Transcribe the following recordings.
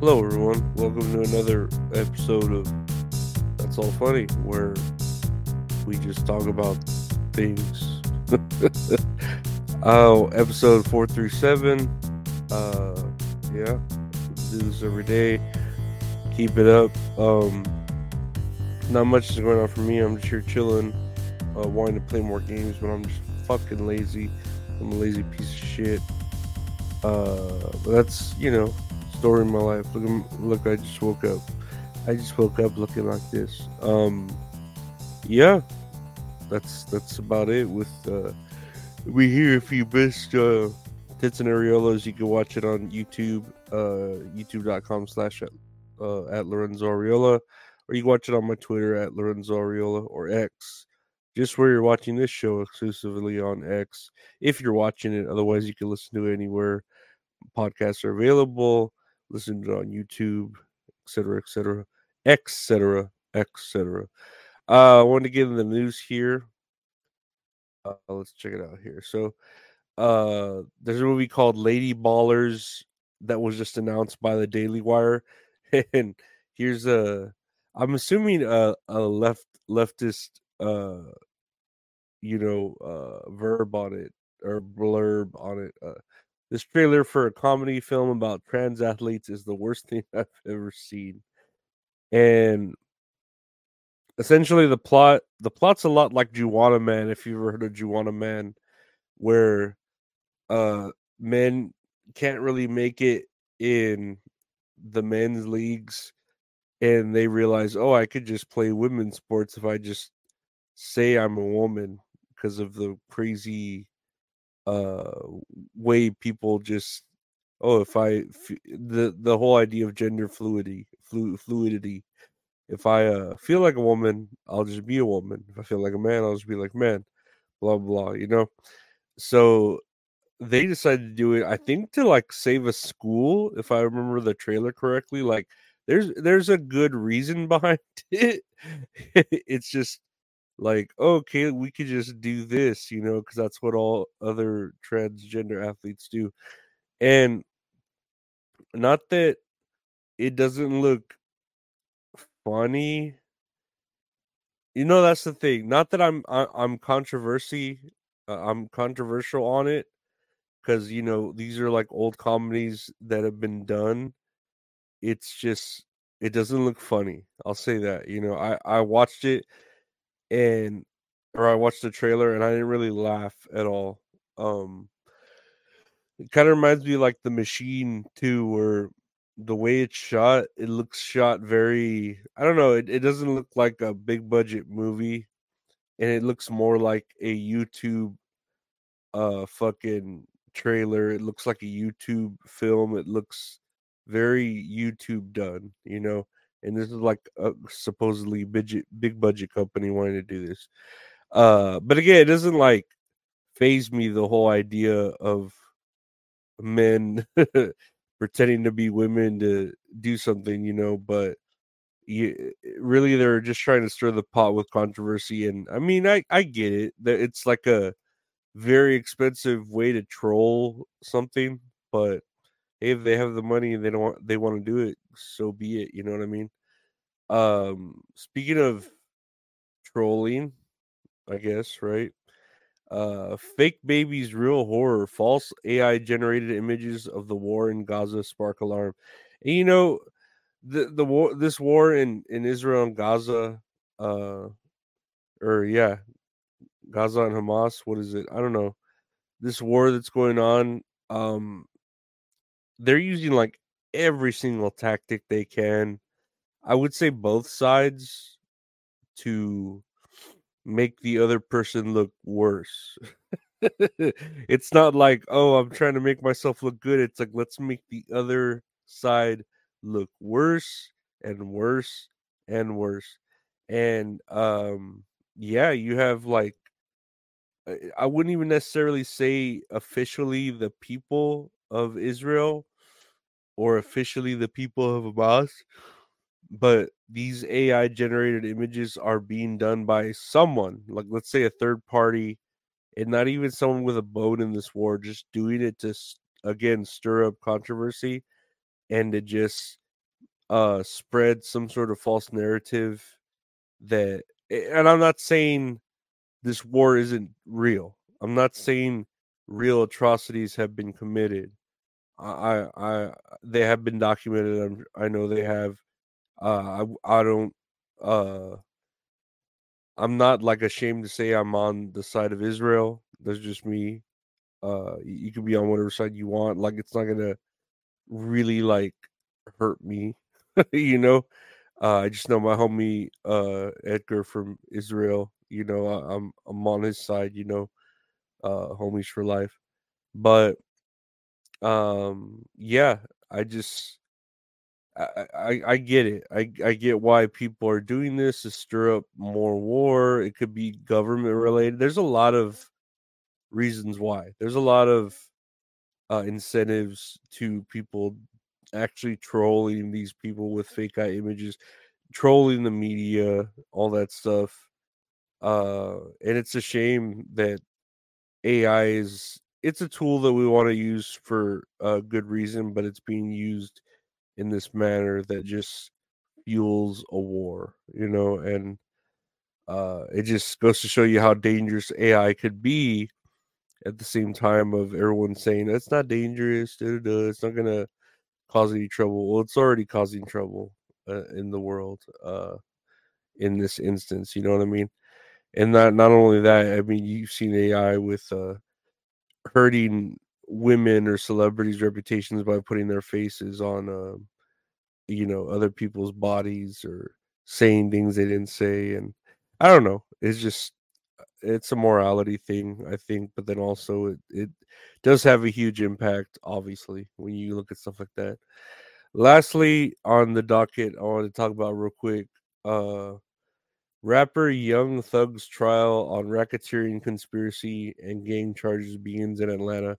Hello, everyone. Welcome to another episode of That's All Funny, where we just talk about things. oh, episode four through seven. Uh, yeah, do this every day. Keep it up. Um, not much is going on for me. I'm just here chilling, uh, wanting to play more games, but I'm just fucking lazy. I'm a lazy piece of shit. Uh, but that's you know story in my life. Look, look, I just woke up. I just woke up looking like this. Um, yeah, that's that's about it. With uh, we here. If you missed uh, Tits and Areolas, you can watch it on YouTube, uh, YouTube.com slash at uh, at Lorenzo Areola, or you can watch it on my Twitter at Lorenzo Areola or X. Just where you're watching this show exclusively on X, if you're watching it. Otherwise, you can listen to it anywhere podcasts are available listen to it on YouTube, etc., etc., etc., etc. I want to get in the news here. Uh, let's check it out here. So, uh, there's a movie called Lady Ballers that was just announced by the Daily Wire, and here's a. I'm assuming a, a left leftist, uh, you know, uh, verb on it or blurb on it. Uh, this trailer for a comedy film about trans athletes is the worst thing I've ever seen. And essentially the plot the plot's a lot like Juwanna Man, if you've ever heard of Juwanna Man, where uh men can't really make it in the men's leagues and they realize, oh, I could just play women's sports if I just say I'm a woman because of the crazy uh way people just oh if i the the whole idea of gender fluidity flu, fluidity. If i uh feel like a woman i'll just be a woman. If i feel like a man i'll just be like man. Blah blah you know? So they decided to do it i think to like save a school if i remember the trailer correctly like there's there's a good reason behind it. It's just like okay we could just do this you know because that's what all other transgender athletes do and not that it doesn't look funny. You know that's the thing not that i'm I, am i am controversy uh, i'm controversial on it because you know these are like old comedies that have been done. It's just it doesn't look funny i'll say that you know i i watched it and or I watched the trailer and I didn't really laugh at all. Um it kind of reminds me like the machine too, where the way it's shot, it looks shot very I don't know, it, it doesn't look like a big budget movie and it looks more like a YouTube uh fucking trailer. It looks like a YouTube film. It looks very YouTube done, you know and this is like a supposedly big big budget company wanting to do this. Uh, but again, it doesn't like faze me the whole idea of men pretending to be women to do something, you know. But you, really, they're just trying to stir the pot with controversy, and I mean, I I get it that it's like a very expensive way to troll something, but if they have the money and they don't want they want to do it, so be it. You know what I mean? Um, speaking of trolling, I guess, right? Uh, fake babies, real horror, false AI generated images of the war in Gaza spark alarm. And you know, the the war, this war in in Israel and Gaza, uh, or yeah, Gaza and Hamas. What is it? I don't know. This war that's going on. Um, they're using like every single tactic they can. I would say both sides to make the other person look worse. it's not like, oh, I'm trying to make myself look good. It's like, let's make the other side look worse and worse and worse. And um yeah, you have like I wouldn't even necessarily say officially the people of Israel or officially the people of Hamas, but these AI generated images are being done by someone, like let's say a third party, and not even someone with a bone in this war, just doing it to again stir up controversy and to just uh spread some sort of false narrative that and I'm not saying this war isn't real. I'm not saying real atrocities have been committed. I I they have been documented. I'm, I know they have. Uh, I I don't. Uh, I'm not like ashamed to say I'm on the side of Israel. That's just me. Uh, you can be on whatever side you want. Like it's not gonna really like hurt me, you know. Uh, I just know my homie uh Edgar from Israel. You know, I, I'm I'm on his side. You know, uh, homies for life. But um, yeah, I just I, I, I get it. I, I get why people are doing this to stir up more war. It could be government related. There's a lot of reasons why. There's a lot of uh, incentives to people actually trolling these people with fake eye images, trolling the media, all that stuff. Uh, and it's a shame that AI is it's a tool that we want to use for a good reason, but it's being used in this manner that just fuels a war, you know, and uh, it just goes to show you how dangerous AI could be. At the same time, of everyone saying it's not dangerous, da, da, da, it's not gonna cause any trouble. Well, it's already causing trouble uh, in the world. Uh, in this instance, you know what I mean? And not not only that, I mean you've seen AI with uh, hurting women or celebrities' reputations by putting their faces on, uh, you know, other people's bodies or saying things they didn't say, and I don't know. It's just it's a morality thing, I think, but then also it it does have a huge impact, obviously, when you look at stuff like that. Lastly, on the docket, I want to talk about real quick. Uh, Rapper Young Thug's trial on racketeering conspiracy and gang charges begins in Atlanta.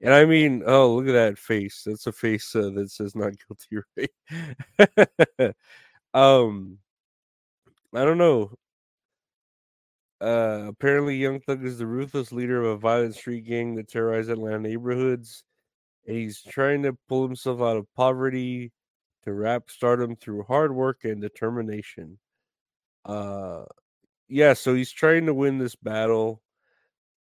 And I mean, oh, look at that face. That's a face uh, that says not guilty, right? um, I don't know. Uh, apparently, Young Thug is the ruthless leader of a violent street gang that terrorized Atlanta neighborhoods. And he's trying to pull himself out of poverty to rap stardom through hard work and determination. Uh, yeah, so he's trying to win this battle.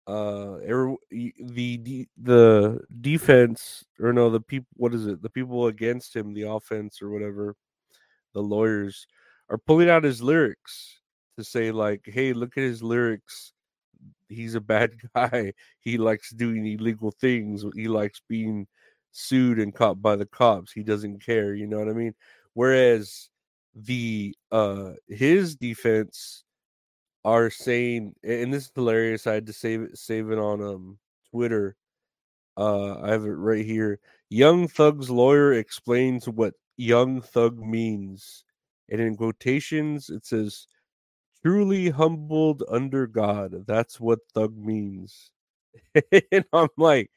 Uh, every, the the defense or no, the people. What is it? The people against him, the offense or whatever, the lawyers are pulling out his lyrics to say like, "Hey, look at his lyrics. He's a bad guy. He likes doing illegal things. He likes being sued and caught by the cops. He doesn't care. You know what I mean? Whereas the uh his defense are saying and this is hilarious i had to save it save it on um twitter uh i have it right here young thug's lawyer explains what young thug means and in quotations it says truly humbled under god that's what thug means. And i'm like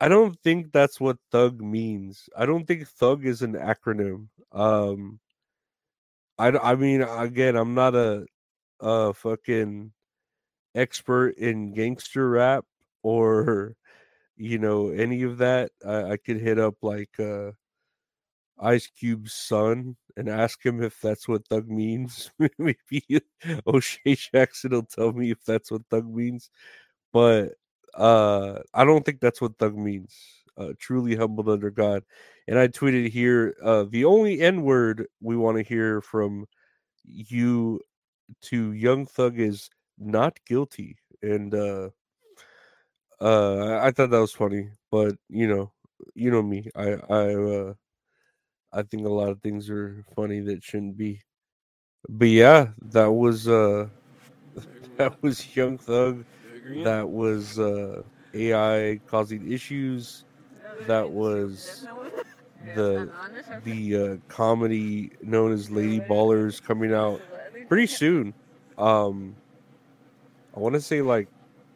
i don't think that's what thug means. I don't think thug is an acronym. Um I, I mean, again, I'm not a, a fucking expert in gangster rap or, you know, any of that. I, I could hit up like uh, Ice Cube's son and ask him if that's what thug means. Maybe O'Shea Jackson will tell me if that's what thug means. But uh, I don't think that's what thug means. Uh, truly humbled under God and I tweeted here uh, the only N word we want to hear from you to Young Thug is not guilty, and uh, uh, I thought that was funny. But you know, you know me, I I uh, I think a lot of things are funny that shouldn't be. But yeah, that was uh, that was Young Thug. That was uh, AI causing issues. That was the the uh, comedy known as Lady Ballers coming out pretty soon. Um, I want to say like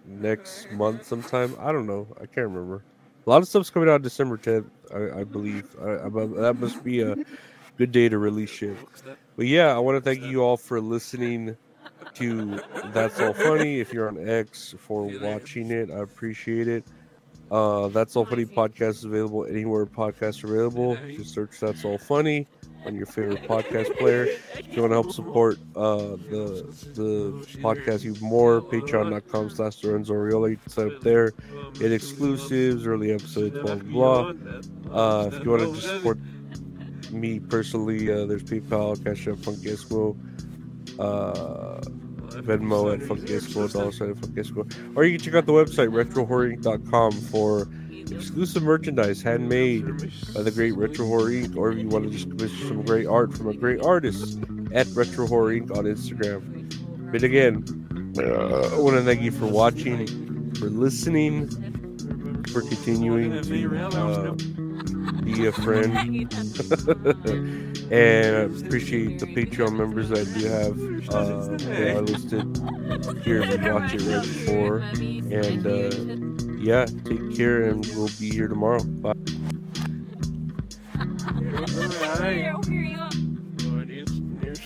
next month sometime. I don't know. I can't remember. A lot of stuff's coming out December 10th, I, I believe. I, I, that must be a good day to release shit. But yeah, I want to thank you all for listening to That's All Funny. If you're on X for watching it, I appreciate it. Uh, That's All Funny podcast is available anywhere podcasts are available. Just search That's All Funny. on your favorite podcast player. If you want to help support uh, the the podcast even more, patreon.com slash Lorenzo Ariola. You can sign up there, get exclusives, early episodes, blah, blah, blah. Uh, if you want to just support me personally, uh, there's PayPal, Cash App, Funky Esco, uh, Venmo at Funky Esco, dollar sign at Funky Esco. Or you can check out the website, retrohorrorinc.com for exclusive merchandise handmade by the great Retro Horror Inc. Or if you want to just commission some great art from a great artist at Retro Horror Inc. on Instagram. But again, uh, I want to thank you for watching, for listening, for continuing to uh, be a friend. and I appreciate the Patreon members that you have. Uh, they are listed here if you watch it right before. And uh, yeah, take care, and we'll be here tomorrow. Bye. All right. Here's, here's